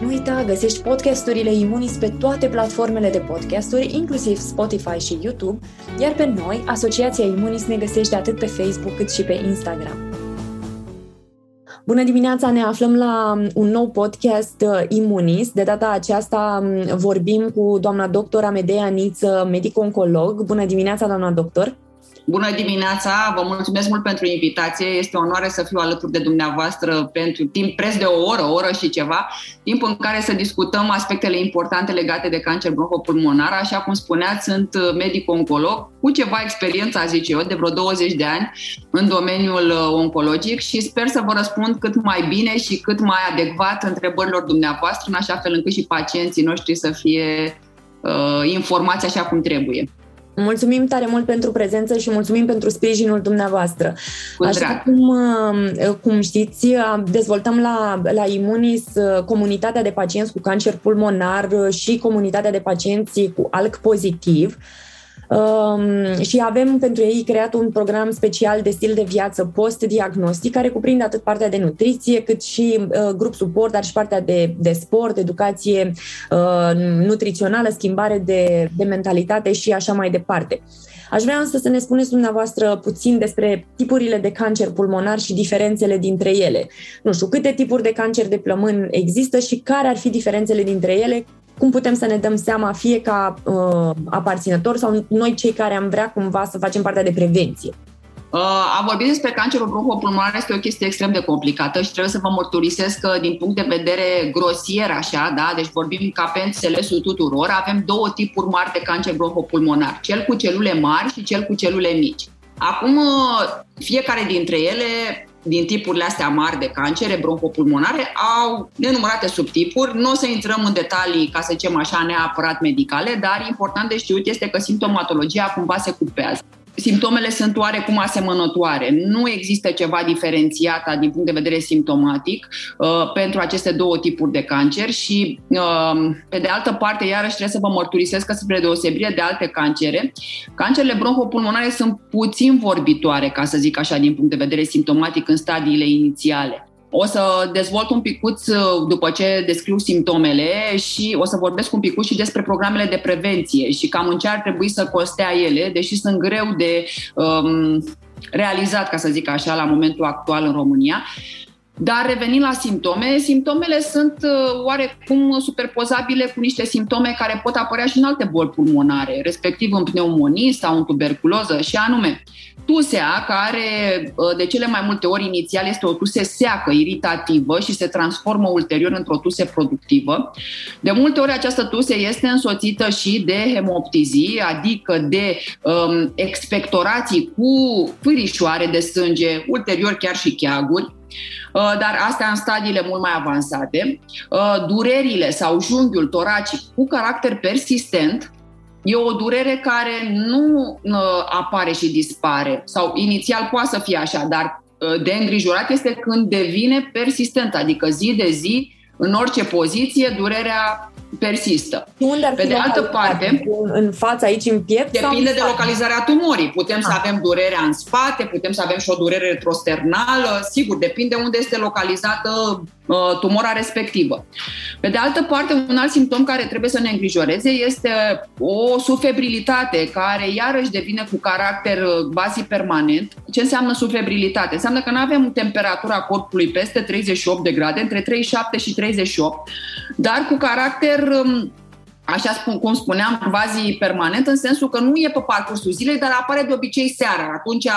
Nu uita, găsești podcasturile Imunis pe toate platformele de podcasturi, inclusiv Spotify și YouTube, iar pe noi, Asociația Imunis, ne găsește atât pe Facebook cât și pe Instagram. Bună dimineața, ne aflăm la un nou podcast uh, Imunis. De data aceasta um, vorbim cu doamna doctor Amedea Niță, medic-oncolog. Bună dimineața, doamna doctor! Bună dimineața, vă mulțumesc mult pentru invitație. Este o onoare să fiu alături de dumneavoastră pentru timp preț de o oră, o oră și ceva, timp în care să discutăm aspectele importante legate de cancer bronhopulmonar. Așa cum spuneați, sunt medic-oncolog cu ceva experiență, zice eu, de vreo 20 de ani în domeniul uh, oncologic și sper să vă răspund cât mai bine și cât mai adecvat întrebărilor dumneavoastră, în așa fel încât și pacienții noștri să fie uh, informați așa cum trebuie. Mulțumim tare mult pentru prezență și mulțumim pentru sprijinul dumneavoastră. Așa cum, uh, cum știți, dezvoltăm la, la Imunis uh, comunitatea de pacienți cu cancer pulmonar și comunitatea de pacienți cu ALK pozitiv. Um, și avem pentru ei creat un program special de stil de viață post-diagnostic care cuprinde atât partea de nutriție cât și uh, grup suport, dar și partea de, de sport, educație uh, nutrițională, schimbare de, de mentalitate și așa mai departe. Aș vrea însă să ne spuneți dumneavoastră puțin despre tipurile de cancer pulmonar și diferențele dintre ele. Nu știu, câte tipuri de cancer de plămân există și care ar fi diferențele dintre ele, cum putem să ne dăm seama fie ca uh, aparținător sau noi cei care am vrea cumva să facem partea de prevenție? Uh, a vorbi despre cancerul bronhopulmonar este o chestie extrem de complicată și trebuie să vă mărturisesc că din punct de vedere grosier așa, da, deci vorbim ca pe înțelesul tuturor, avem două tipuri mari de cancer bronhopulmonar, cel cu celule mari și cel cu celule mici. Acum, uh, fiecare dintre ele din tipurile astea mari de cancere bronhopulmonare au nenumărate subtipuri. Nu o să intrăm în detalii, ca să zicem așa, neapărat medicale, dar important de știut este că simptomatologia cumva se cupează simptomele sunt oarecum asemănătoare. Nu există ceva diferențiat din punct de vedere simptomatic uh, pentru aceste două tipuri de cancer și, uh, pe de altă parte, iarăși trebuie să vă mărturisesc că spre deosebire de alte cancere, cancerele bronhopulmonare sunt puțin vorbitoare, ca să zic așa, din punct de vedere simptomatic în stadiile inițiale. O să dezvolt un picuț uh, după ce descriu simptomele și o să vorbesc un picuț și despre programele de prevenție și cam în ce ar trebui să costea ele, deși sunt greu de um, realizat, ca să zic așa, la momentul actual în România. Dar revenind la simptome, simptomele sunt uh, oarecum superpozabile cu niște simptome care pot apărea și în alte boli pulmonare, respectiv în pneumonii sau în tuberculoză, și anume tusea, care uh, de cele mai multe ori inițial este o tuse seacă, iritativă și se transformă ulterior într-o tuse productivă. De multe ori această tuse este însoțită și de hemoptizii, adică de um, expectorații cu fârișoare de sânge, ulterior chiar și cheaguri, Uh, dar astea în stadiile mult mai avansate. Uh, durerile sau junghiul toracic cu caracter persistent E o durere care nu uh, apare și dispare, sau inițial poate să fie așa, dar de îngrijorat este când devine persistent, adică zi de zi, în orice poziție, durerea persistă. Unde ar fi Pe de altă parte, în fața aici, în piept? Depinde de localizarea tumorii. Putem să ah. avem durerea în spate, putem să avem și o durere retrosternală, sigur, depinde unde este localizată uh, tumora respectivă. Pe de altă parte, un alt simptom care trebuie să ne îngrijoreze este o sufebrilitate care iarăși devine cu caracter uh, bazi permanent. Ce înseamnă sufebrilitate? Înseamnă că nu avem temperatura corpului peste 38 de grade, între 37 și 38, dar cu caracter um, așa spun, cum spuneam, quasi permanent, în sensul că nu e pe parcursul zilei, dar apare de obicei seara. Atunci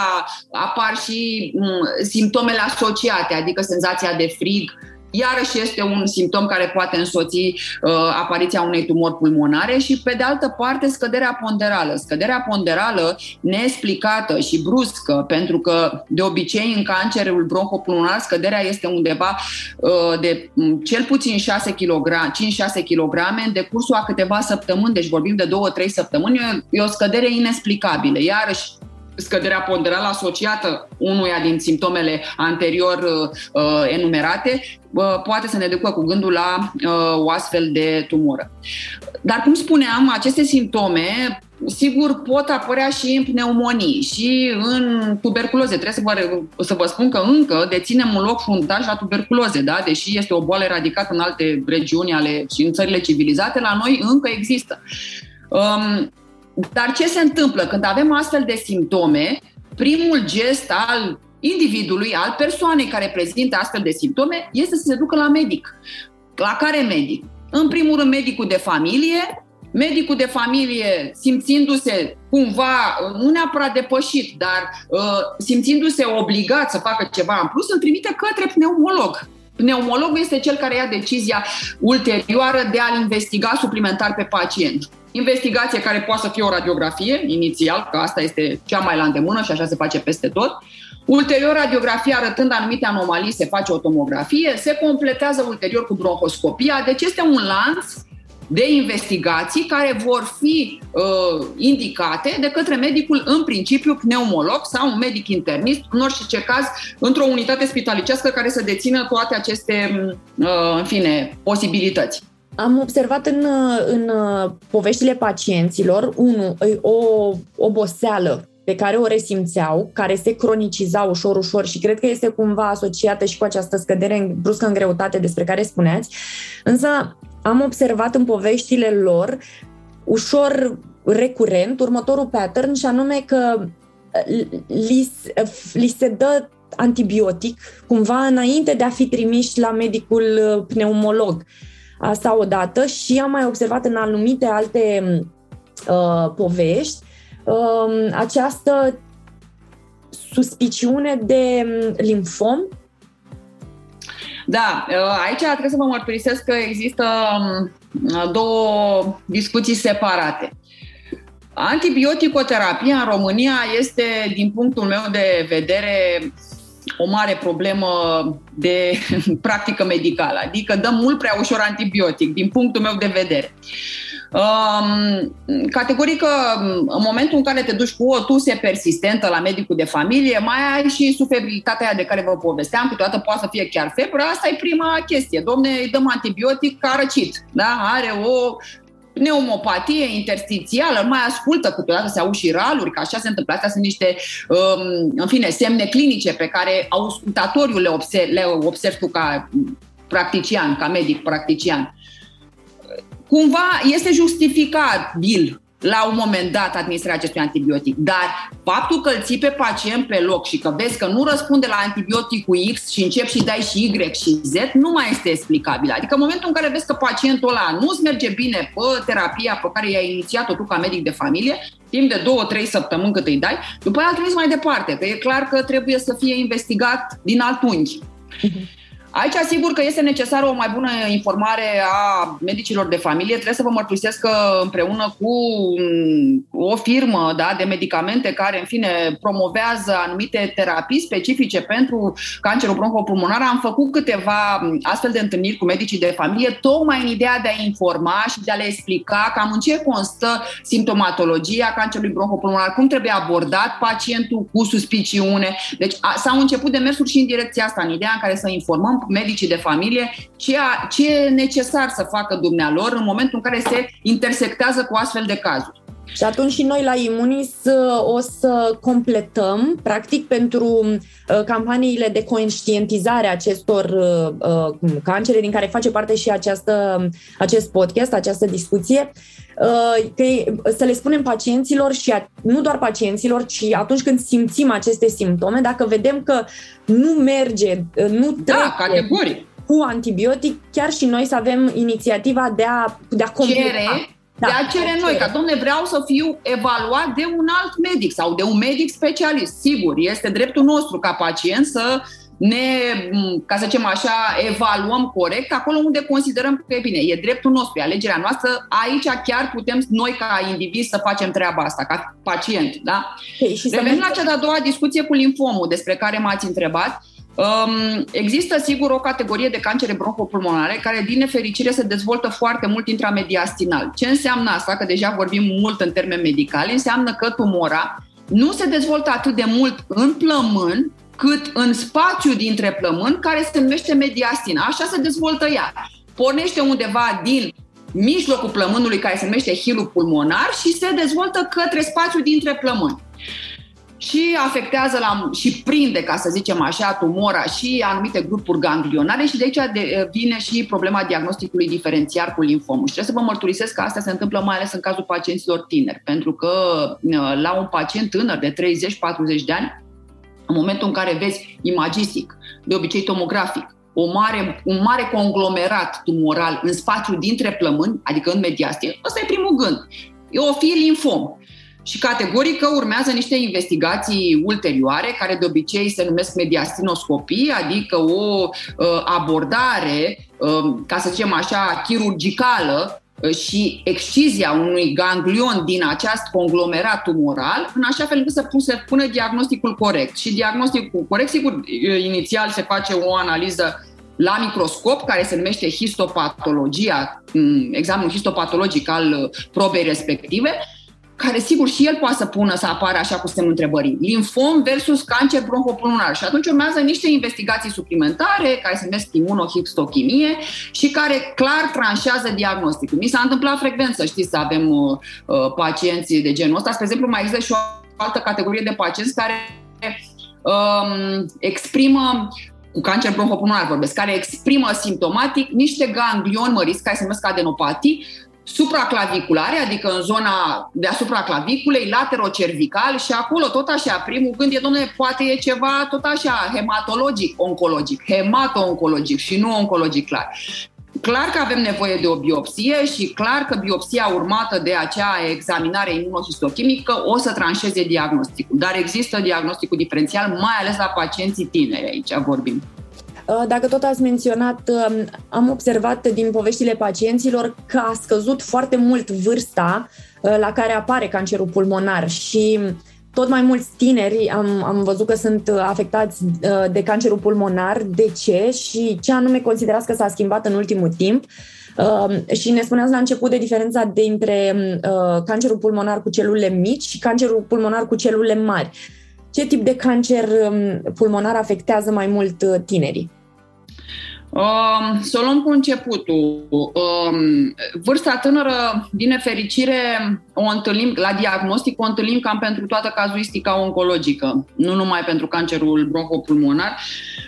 apar și um, simptomele asociate, adică senzația de frig, iarăși este un simptom care poate însoți uh, apariția unei tumori pulmonare și, pe de altă parte, scăderea ponderală. Scăderea ponderală neexplicată și bruscă, pentru că, de obicei, în cancerul bronhopulmonar, scăderea este undeva uh, de um, cel puțin 6 kg, 5-6 kg în decursul a câteva săptămâni, deci vorbim de 2-3 săptămâni, e o scădere inexplicabilă. Iarăși, scăderea ponderală asociată unuia din simptomele anterior uh, uh, enumerate uh, poate să ne ducă cu gândul la uh, o astfel de tumoră. Dar, cum spuneam, aceste simptome sigur pot apărea și în pneumonii și în tuberculoze. Trebuie să vă, să vă spun că încă deținem un loc fruntaș la tuberculoze, da? deși este o boală eradicată în alte regiuni ale și în țările civilizate, la noi încă există. Um, dar ce se întâmplă când avem astfel de simptome? Primul gest al individului, al persoanei care prezintă astfel de simptome, este să se ducă la medic. La care medic? În primul rând, medicul de familie, medicul de familie simțindu-se cumva, nu neapărat depășit, dar uh, simțindu-se obligat să facă ceva în plus, îl trimite către pneumolog. Pneumologul este cel care ia decizia ulterioară de a-l investiga suplimentar pe pacient. Investigație care poate să fie o radiografie inițial, că asta este cea mai la îndemână și așa se face peste tot. Ulterior, radiografia arătând anumite anomalii, se face o tomografie, se completează ulterior cu bronhoscopia, deci este un lanț de investigații care vor fi uh, indicate de către medicul în principiu pneumolog sau un medic internist, în orice ce caz, într-o unitate spitalicească care să dețină toate aceste, uh, în fine, posibilități. Am observat în, în poveștile pacienților, unu, o oboseală pe care o resimțeau, care se croniciza ușor, ușor și cred că este cumva asociată și cu această scădere bruscă în greutate despre care spuneați. Însă am observat în poveștile lor ușor recurent următorul pattern și anume că li, li se dă antibiotic cumva înainte de a fi trimiși la medicul pneumolog. Asta odată și am mai observat în anumite alte uh, povești uh, această suspiciune de limfom da, uh, aici trebuie să vă mărturisesc că există um, două discuții separate. Antibioticoterapia în România este, din punctul meu de vedere, o mare problemă de practică medicală, adică dăm mult prea ușor antibiotic, din punctul meu de vedere. Um, categoric, în momentul în care te duci cu o tuse persistentă la medicul de familie, mai ai și suferibilitatea aia de care vă povesteam, câteodată poate să fie chiar febră, asta e prima chestie. Domne, îi dăm antibiotic ca răcit, da? are o pneumopatie interstițială, mai ascultă câteodată, se au și raluri, că așa se întâmplă. Astea sunt niște, um, în fine, semne clinice pe care auscultatoriul le observ, le observ tu ca practician, ca medic practician. Cumva este justificabil la un moment dat administrarea acestui antibiotic. Dar faptul că îl ții pe pacient pe loc și că vezi că nu răspunde la antibioticul X și începi și dai și Y și Z, nu mai este explicabil. Adică în momentul în care vezi că pacientul ăla nu-ți merge bine pe terapia pe care i-ai inițiat-o tu ca medic de familie, timp de două, trei săptămâni cât îi dai, după aia trebuie mai departe, că e clar că trebuie să fie investigat din alt unghi. Uh-huh. Aici, sigur că este necesară o mai bună informare a medicilor de familie. Trebuie să vă mărturisesc că împreună cu o firmă da, de medicamente care, în fine, promovează anumite terapii specifice pentru cancerul bronhopulmonar, am făcut câteva astfel de întâlniri cu medicii de familie, tocmai în ideea de a informa și de a le explica cam în ce constă simptomatologia cancerului bronhopulmonar, cum trebuie abordat pacientul cu suspiciune. Deci a, s-au început demersuri și în direcția asta, în ideea în care să informăm medicii de familie ce, a, ce e necesar să facă dumnealor în momentul în care se intersectează cu astfel de cazuri. Și atunci și noi la Imunis uh, o să completăm, practic, pentru uh, campaniile de conștientizare a acestor uh, cancere, din care face parte și această, acest podcast, această discuție, că să le spunem pacienților și nu doar pacienților, ci atunci când simțim aceste simptome, dacă vedem că nu merge, nu da, trece da, categoric. cu antibiotic, chiar și noi să avem inițiativa de a, de a completa. Cere da, de a cere noi, ca domne, vreau să fiu evaluat de un alt medic sau de un medic specialist. Sigur, este dreptul nostru ca pacient să ne, ca să zicem așa, evaluăm corect acolo unde considerăm că e bine. E dreptul nostru, e alegerea noastră. Aici chiar putem noi ca indivizi să facem treaba asta, ca pacient. Da? Hey, și Revenind la cea de-a doua discuție cu linfomul despre care m-ați întrebat, Um, există sigur o categorie de cancere bronhopulmonare care, din nefericire, se dezvoltă foarte mult intramediastinal. Ce înseamnă asta? Că deja vorbim mult în termeni medicali. Înseamnă că tumora nu se dezvoltă atât de mult în plămân, cât în spațiu dintre plămâni, care se numește mediastina. Așa se dezvoltă ea. Pornește undeva din mijlocul plămânului, care se numește hilul pulmonar, și se dezvoltă către spațiul dintre plămâni și afectează la, și prinde, ca să zicem așa, tumora și anumite grupuri ganglionare și de aici de, vine și problema diagnosticului diferențiar cu linfomul. Și trebuie să vă mărturisesc că asta se întâmplă mai ales în cazul pacienților tineri, pentru că la un pacient tânăr de 30-40 de ani, în momentul în care vezi imagistic, de obicei tomografic, o mare, un mare conglomerat tumoral în spațiu dintre plămâni, adică în mediastie, ăsta e primul gând. E o fi linfom. Și categoric că urmează niște investigații ulterioare, care de obicei se numesc mediastinoscopii, adică o uh, abordare, uh, ca să zicem așa, chirurgicală uh, și excizia unui ganglion din acest conglomerat tumoral, în așa fel încât să se pună diagnosticul corect. Și diagnosticul corect, sigur, inițial se face o analiză la microscop, care se numește histopatologia, mm, examenul histopatologic al probei respective, care sigur și el poate să pună să apară așa cu semnul întrebării. Linfom versus cancer bronhopulmonar. Și atunci urmează niște investigații suplimentare care se numesc imunohistochimie și care clar tranșează diagnosticul. Mi s-a întâmplat frecvent să știți să avem uh, uh, pacienți de genul ăsta. Spre exemplu, mai există și o altă categorie de pacienți care um, exprimă cu cancer bronhopulmonar vorbesc, care exprimă simptomatic niște ganglioni măriți care se numesc adenopatii, supraclaviculare, adică în zona deasupra claviculei, laterocervical și acolo tot așa, primul gând e, domnule, poate e ceva tot așa hematologic, oncologic, hemato-oncologic și nu oncologic clar. Clar că avem nevoie de o biopsie și clar că biopsia urmată de acea examinare imunohistochimică o să tranșeze diagnosticul. Dar există diagnosticul diferențial, mai ales la pacienții tineri, aici vorbim. Uh, dacă tot ați menționat, um, am observat din poveștile pacienților că a scăzut foarte mult vârsta uh, la care apare cancerul pulmonar și tot mai mulți tineri am, am văzut că sunt afectați uh, de cancerul pulmonar. De ce și ce anume considerați că s-a schimbat în ultimul timp? și ne spuneați la început de diferența dintre cancerul pulmonar cu celule mici și cancerul pulmonar cu celule mari. Ce tip de cancer um, pulmonar afectează mai mult tinerii? Um, să o luăm cu începutul. Um, vârsta tânără, din nefericire, o întâlnim, la diagnostic o întâlnim cam pentru toată cazuistica oncologică, nu numai pentru cancerul bronhopulmonar.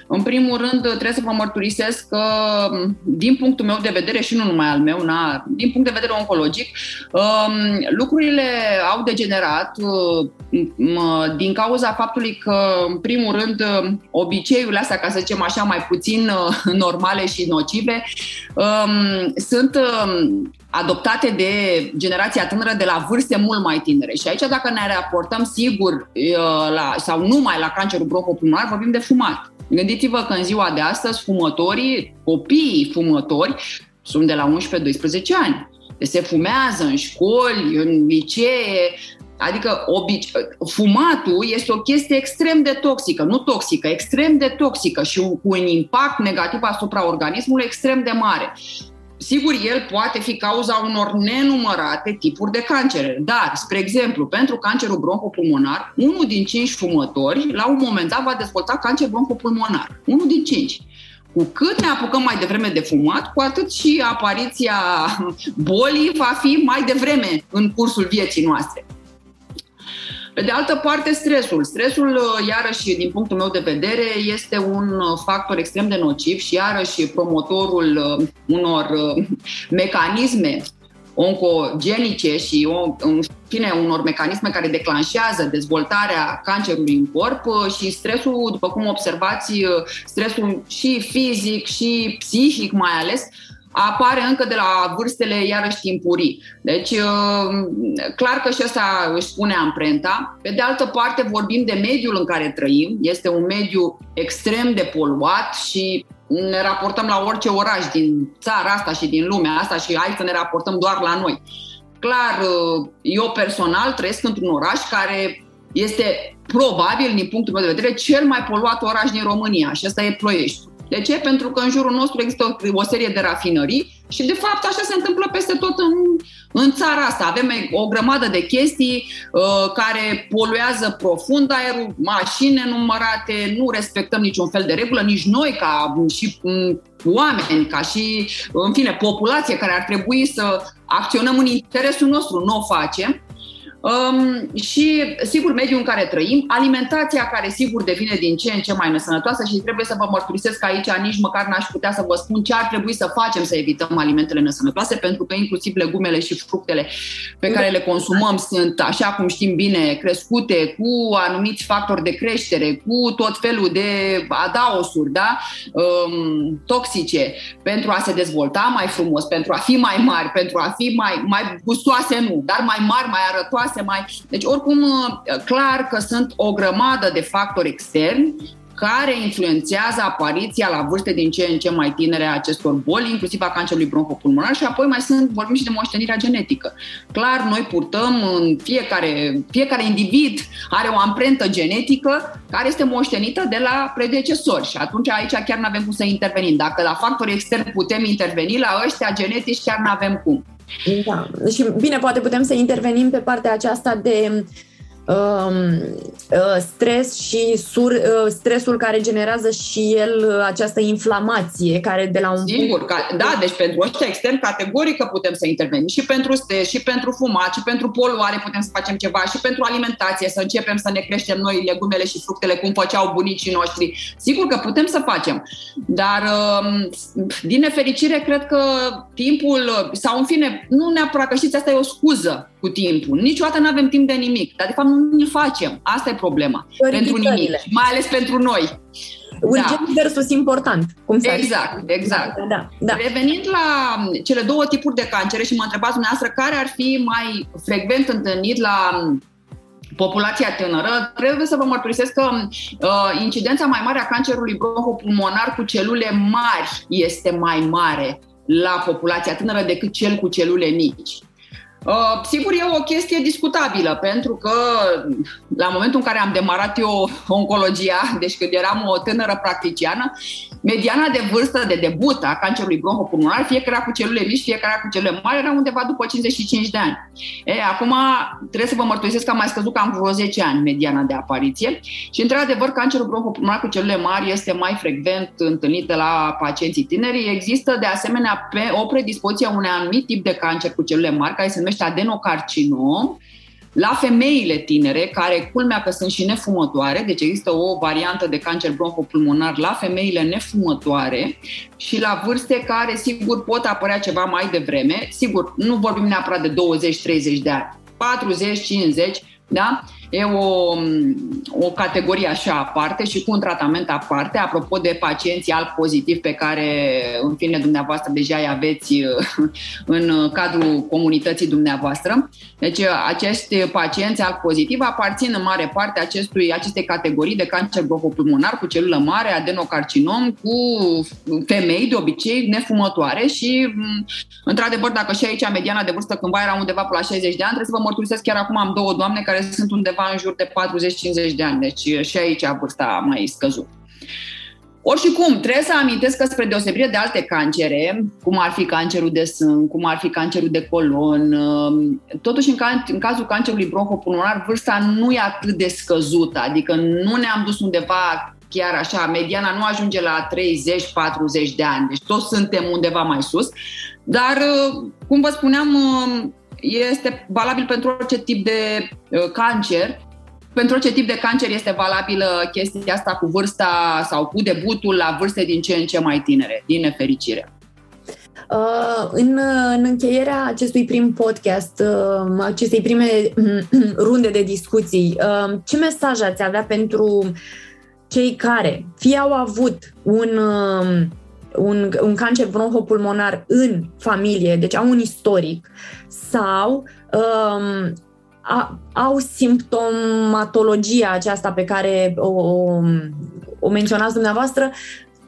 În primul rând, trebuie să vă mărturisesc că, din punctul meu de vedere, și nu numai al meu, na, din punct de vedere oncologic, um, lucrurile au degenerat din cauza faptului că, în primul rând, obiceiurile astea, ca să zicem așa, mai puțin normale și nocive, sunt adoptate de generația tânără de la vârste mult mai tinere. Și aici, dacă ne raportăm sigur uh, la, sau numai la cancerul bronhopulmonar, vorbim de fumat. Gândiți-vă că în ziua de astăzi fumătorii, copiii fumători, sunt de la 11-12 ani. Deci se fumează în școli, în licee, Adică obici, fumatul este o chestie extrem de toxică, nu toxică, extrem de toxică și cu un impact negativ asupra organismului extrem de mare. Sigur, el poate fi cauza unor nenumărate tipuri de cancere, dar, spre exemplu, pentru cancerul bronhopulmonar, unul din cinci fumători, la un moment dat, va dezvolta cancer bronhopulmonar. Unul din cinci. Cu cât ne apucăm mai devreme de fumat, cu atât și apariția bolii va fi mai devreme în cursul vieții noastre. Pe de altă parte, stresul. Stresul, uh, iarăși, din punctul meu de vedere, este un uh, factor extrem de nociv și, iarăși, promotorul uh, unor mecanisme oncogenice și, în fine, unor mecanisme care declanșează dezvoltarea cancerului în corp și stresul, după cum observați, stresul și fizic și psihic mai ales, apare încă de la vârstele iarăși timpurii. Deci, uh, clar că și asta își spune amprenta. Pe de altă parte, vorbim de mediul în care trăim. Este un mediu extrem de poluat și ne raportăm la orice oraș din țara asta și din lumea asta și hai să ne raportăm doar la noi. Clar, uh, eu personal trăiesc într-un oraș care este probabil, din punctul meu de vedere, cel mai poluat oraș din România și asta e Ploiești. De ce? Pentru că în jurul nostru există o, o serie de rafinării și, de fapt, așa se întâmplă peste tot în, în țara asta. Avem o grămadă de chestii uh, care poluează profund aerul, mașini nenumărate, nu respectăm niciun fel de regulă, nici noi ca și um, oameni, ca și, în fine, populație care ar trebui să acționăm în interesul nostru, nu o facem. Um, și, sigur, mediul în care trăim, alimentația care, sigur, devine din ce în ce mai nesănătoasă și trebuie să vă mărturisesc că aici nici măcar n-aș putea să vă spun ce ar trebui să facem să evităm alimentele nesănătoase, pentru că inclusiv legumele și fructele pe care le consumăm sunt, așa cum știm bine, crescute cu anumiți factori de creștere, cu tot felul de adaosuri, da? Um, toxice, pentru a se dezvolta mai frumos, pentru a fi mai mari, pentru a fi mai, mai gustoase, nu, dar mai mari, mai arătoase, se mai... Deci, oricum, uh, clar că sunt o grămadă de factori externi care influențează apariția la vârste din ce în ce mai tinere a acestor boli, inclusiv a cancerului bronhopulmonar și apoi mai sunt, vorbim și de moștenirea genetică. Clar, noi purtăm în fiecare, fiecare individ are o amprentă genetică care este moștenită de la predecesori și atunci aici chiar nu avem cum să intervenim. Dacă la factori externi putem interveni, la ăștia genetici chiar nu avem cum. Da. Și bine, poate putem să intervenim pe partea aceasta de Um, uh, stres și sur, uh, stresul care generează și el uh, această inflamație care de la un Sigur, punct... ca, da, deci pentru ăștia extern categoric că putem să intervenim și pentru stres, și pentru fumat, și pentru poluare putem să facem ceva, și pentru alimentație, să începem să ne creștem noi legumele și fructele cum făceau bunicii noștri. Sigur că putem să facem, dar um, din nefericire cred că timpul, sau în fine, nu neapărat că știți, asta e o scuză cu timpul. Niciodată nu avem timp de nimic, dar de fapt nu îl facem. Asta e problema. Pentru nimic, mai ales pentru noi. Urgent da. versus important. Cum exact, exact. Da, da. Revenind la cele două tipuri de cancere și mă întrebați dumneavoastră care ar fi mai frecvent întâlnit la populația tânără, trebuie să vă mărturisesc că uh, incidența mai mare a cancerului bronhopulmonar cu celule mari este mai mare la populația tânără decât cel cu celule mici. Uh, sigur, e o chestie discutabilă, pentru că la momentul în care am demarat eu oncologia, deci când eram o tânără practiciană, mediana de vârstă de debut a cancerului bronhopulmonar, fie că era cu celule mici, fie că era cu celule mari, era undeva după 55 de ani. E, acum trebuie să vă mărturisesc că am mai scăzut cam vreo 10 ani mediana de apariție și, într-adevăr, cancerul bronhopulmonar cu celule mari este mai frecvent întâlnit la pacienții tineri. Există, de asemenea, pe o predispoziție a unui anumit tip de cancer cu celule mari, care se numește adenocarcinom, la femeile tinere, care culmea că sunt și nefumătoare, deci există o variantă de cancer bronhopulmonar la femeile nefumătoare și la vârste care, sigur, pot apărea ceva mai devreme. Sigur, nu vorbim neapărat de 20-30 de ani, 40-50, da? E o, o categorie așa aparte și cu un tratament aparte. Apropo de pacienții alt pozitiv pe care, în fine, dumneavoastră deja îi aveți uh, în cadrul comunității dumneavoastră. Deci, uh, acești pacienți alt pozitiv aparțin în mare parte acestui, acestei categorii de cancer bronhopulmonar cu celulă mare, adenocarcinom, cu femei, de obicei, nefumătoare și, mm, într-adevăr, dacă și aici mediana de vârstă cândva era undeva pe la 60 de ani, trebuie să vă mărturisesc, chiar acum am două doamne care sunt undeva undeva în jur de 40-50 de ani, deci și aici vârsta a mai scăzut. Oricum, trebuie să amintesc că spre deosebire de alte cancere, cum ar fi cancerul de sân, cum ar fi cancerul de colon, um, totuși în, can- în cazul cancerului bronhopulmonar, vârsta nu e atât de scăzută, adică nu ne-am dus undeva chiar așa, mediana nu ajunge la 30-40 de ani, deci toți suntem undeva mai sus, dar, uh, cum vă spuneam, um, este valabil pentru orice tip de uh, cancer. Pentru orice tip de cancer este valabilă chestia asta cu vârsta sau cu debutul la vârste din ce în ce mai tinere, din nefericire. Uh, în, în încheierea acestui prim podcast, uh, acestei prime runde de discuții, uh, ce mesaj ați avea pentru cei care fie au avut un uh, un, un cancer bronhopulmonar în familie, deci au un istoric, sau um, a, au simptomatologia aceasta pe care o, o, o menționați dumneavoastră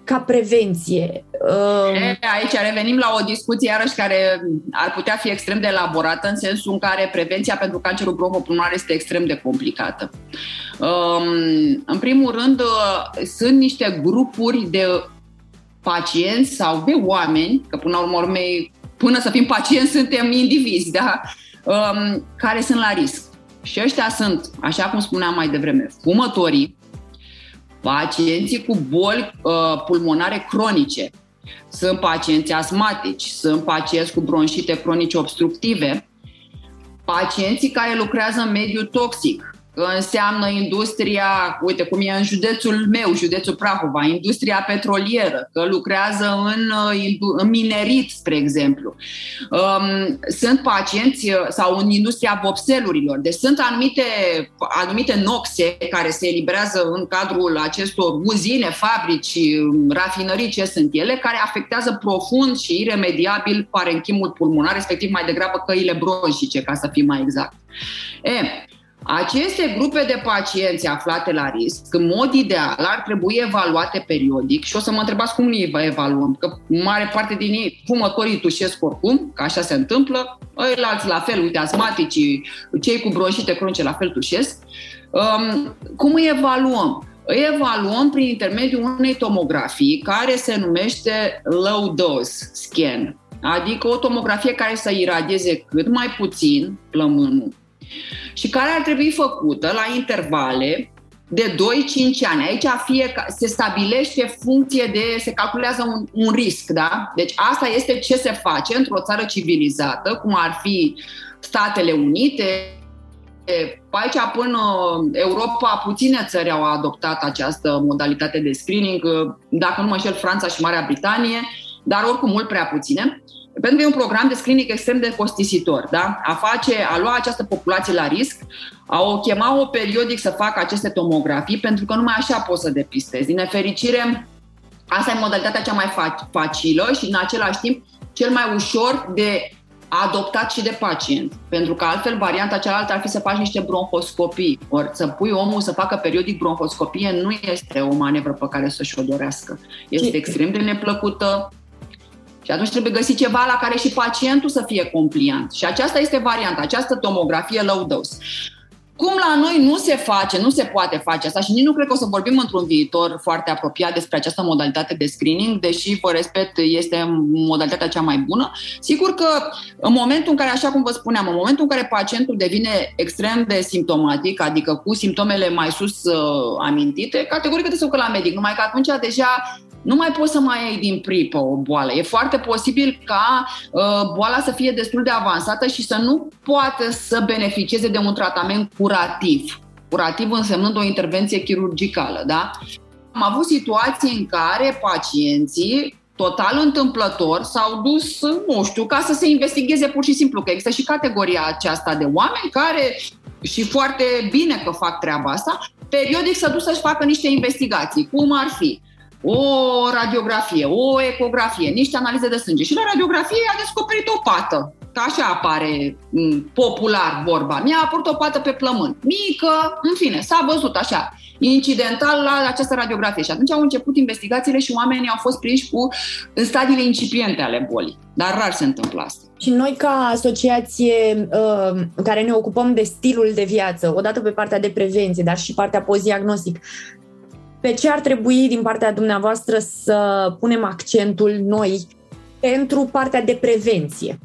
ca prevenție. Um, aici revenim la o discuție iarăși care ar putea fi extrem de elaborată în sensul în care prevenția pentru cancerul bronhopulmonar este extrem de complicată. Um, în primul rând, uh, sunt niște grupuri de pacienți sau de oameni, că până la urmă, până să fim pacienți suntem indivizi, da? um, care sunt la risc. Și ăștia sunt, așa cum spuneam mai devreme, fumătorii, pacienții cu boli uh, pulmonare cronice, sunt pacienți asmatici, sunt pacienți cu bronșite cronice obstructive, pacienții care lucrează în mediu toxic, înseamnă industria, uite cum e în județul meu, județul Prahova, industria petrolieră, că lucrează în, în minerit, spre exemplu. Um, sunt pacienți uh, sau în industria vopselurilor. Deci sunt anumite, anumite noxe care se eliberează în cadrul acestor uzine, fabrici, um, rafinării, ce sunt ele, care afectează profund și iremediabil parenchimul pulmonar, respectiv mai degrabă căile bronșice, ca să fim mai exact. E, aceste grupe de pacienți aflate la risc, în mod ideal, ar trebui evaluate periodic și o să mă întrebați cum îi evaluăm, că mare parte din ei, fumătorii tușesc oricum, că așa se întâmplă, alții la fel, uite, asmaticii, cei cu bronșite cronice la fel tușesc. Um, cum îi evaluăm? Îi evaluăm prin intermediul unei tomografii care se numește low dose scan, adică o tomografie care să iradieze cât mai puțin plămânul și care ar trebui făcută la intervale de 2-5 ani. Aici fie, se stabilește funcție de, se calculează un, un risc, da? Deci asta este ce se face într-o țară civilizată, cum ar fi Statele Unite, pe aici, până Europa, puține țări au adoptat această modalitate de screening, dacă nu mă înșel, Franța și Marea Britanie, dar oricum mult prea puține. Pentru că e un program de screening extrem de costisitor, da? A, face, a lua această populație la risc, a o chema o periodic să facă aceste tomografii, pentru că numai așa poți să depistezi. Din nefericire, asta e modalitatea cea mai facilă și în același timp cel mai ușor de adoptat și de pacient. Pentru că altfel varianta cealaltă ar fi să faci niște bronhoscopii. Ori să pui omul să facă periodic bronhoscopie nu este o manevră pe care să-și o dorească. Este extrem de neplăcută, și atunci trebuie găsit ceva la care și pacientul să fie compliant. Și aceasta este varianta, această tomografie low dose. Cum la noi nu se face, nu se poate face asta și nici nu cred că o să vorbim într-un viitor foarte apropiat despre această modalitate de screening, deși, vă respect, este modalitatea cea mai bună. Sigur că în momentul în care, așa cum vă spuneam, în momentul în care pacientul devine extrem de simptomatic, adică cu simptomele mai sus uh, amintite, categoric trebuie să ducă la medic, numai că atunci deja nu mai poți să mai ai din pripă o boală. E foarte posibil ca uh, boala să fie destul de avansată și să nu poată să beneficieze de un tratament curativ. Curativ însemnând o intervenție chirurgicală, da? Am avut situații în care pacienții total întâmplător s-au dus, nu știu, ca să se investigheze pur și simplu, că există și categoria aceasta de oameni care, și foarte bine că fac treaba asta, periodic să dus să-și facă niște investigații, cum ar fi o radiografie, o ecografie, niște analize de sânge. Și la radiografie a descoperit o pată. Că așa apare popular vorba. Mi-a apărut o pată pe plămân. Mică, în fine, s-a văzut așa, incidental la această radiografie. Și atunci au început investigațiile și oamenii au fost prinși cu în stadiile incipiente ale bolii. Dar rar se întâmplă asta. Și noi, ca asociație uh, care ne ocupăm de stilul de viață, odată pe partea de prevenție, dar și partea post-diagnostic, pe ce ar trebui din partea dumneavoastră să punem accentul noi pentru partea de prevenție?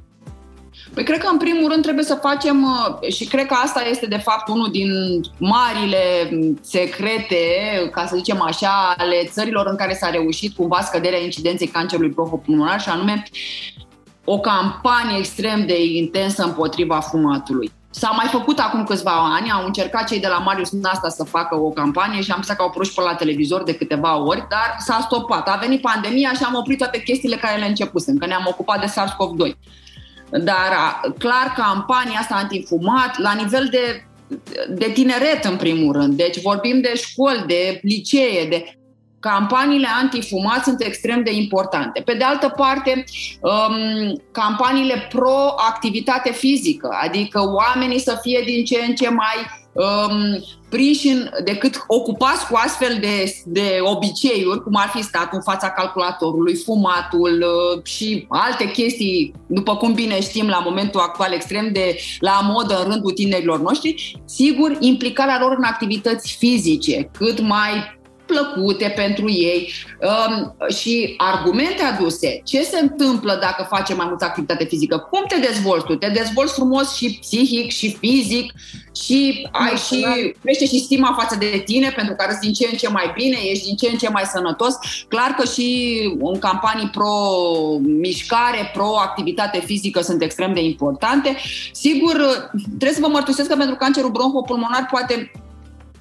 Păi cred că în primul rând trebuie să facem uh, și cred că asta este de fapt unul din marile secrete, ca să zicem așa, ale țărilor în care s-a reușit cumva scăderea incidenței cancerului bronhopulmonar și anume o campanie extrem de intensă împotriva fumatului. S-a mai făcut acum câțiva ani, au încercat cei de la Marius Nasta să facă o campanie și am zis că au proști pe la televizor de câteva ori, dar s-a stopat. A venit pandemia și am oprit toate chestiile care le începusem, că ne-am ocupat de SARS-CoV-2. Dar clar, campania asta antifumat, la nivel de, de tineret în primul rând, deci vorbim de școli, de licee, de campaniile antifumat sunt extrem de importante. Pe de altă parte, um, campaniile pro-activitate fizică, adică oamenii să fie din ce în ce mai um, prinși în, decât ocupați cu astfel de, de obiceiuri, cum ar fi stat în fața calculatorului, fumatul uh, și alte chestii, după cum bine știm, la momentul actual extrem de la modă în rândul tinerilor noștri, sigur, implicarea lor în activități fizice, cât mai plăcute pentru ei um, și argumente aduse. Ce se întâmplă dacă facem mai multă activitate fizică? Cum te dezvolți tu? Te dezvolți frumos și psihic și fizic și ai și crește și stima față de tine pentru că arăți din ce în ce mai bine, ești din ce în ce mai sănătos. Clar că și în campanii pro-mișcare, pro-activitate fizică sunt extrem de importante. Sigur, trebuie să vă mărturisesc că pentru cancerul bronhopulmonar poate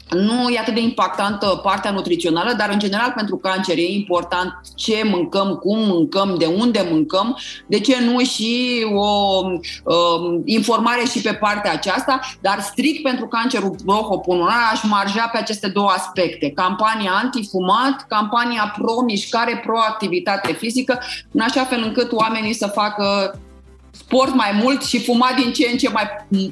nu e atât de impactantă partea nutrițională, dar în general pentru cancer e important ce mâncăm, cum mâncăm, de unde mâncăm, de ce nu și o um, informare și pe partea aceasta, dar strict pentru cancerul bronhopulmonar aș marja pe aceste două aspecte. Campania antifumat, campania pro-mișcare, pro-activitate fizică, în așa fel încât oamenii să facă sport mai mult și fumat din ce în ce mai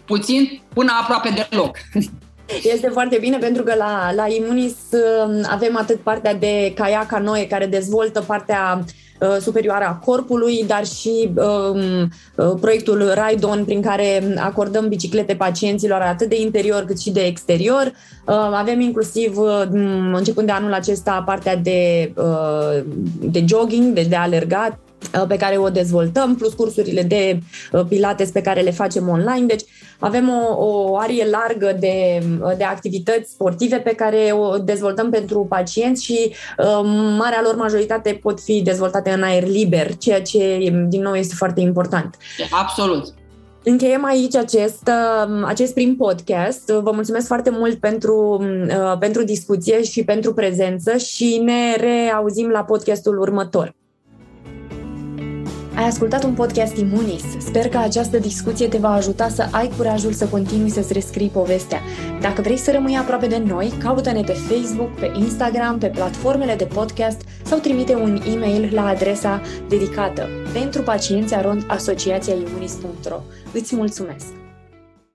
puțin până aproape deloc. Este foarte bine pentru că la, la Imunis um, avem atât partea de caiaca canoe care dezvoltă partea uh, superioară a corpului, dar și um, uh, proiectul Raidon prin care acordăm biciclete pacienților atât de interior cât și de exterior. Uh, avem inclusiv, uh, începând de anul acesta, partea de, uh, de jogging, de, de alergat, Uh, pe care o dezvoltăm, plus cursurile de uh, pilates pe care le facem online. Deci avem o, o arie largă de, uh, de activități sportive pe care o dezvoltăm pentru pacienți și marea lor majoritate pot fi dezvoltate în aer liber, ceea ce, din nou, este foarte important. Absolut. Încheiem aici acest, acest prim podcast. Vă mulțumesc foarte mult pentru, pentru discuție și pentru prezență și ne reauzim la podcastul următor. Ai ascultat un podcast Imunis. Sper că această discuție te va ajuta să ai curajul să continui să-ți rescrii povestea. Dacă vrei să rămâi aproape de noi, caută-ne pe Facebook, pe Instagram, pe platformele de podcast sau trimite un e-mail la adresa dedicată pentru pacienți asociația imunis.ro. Îți mulțumesc!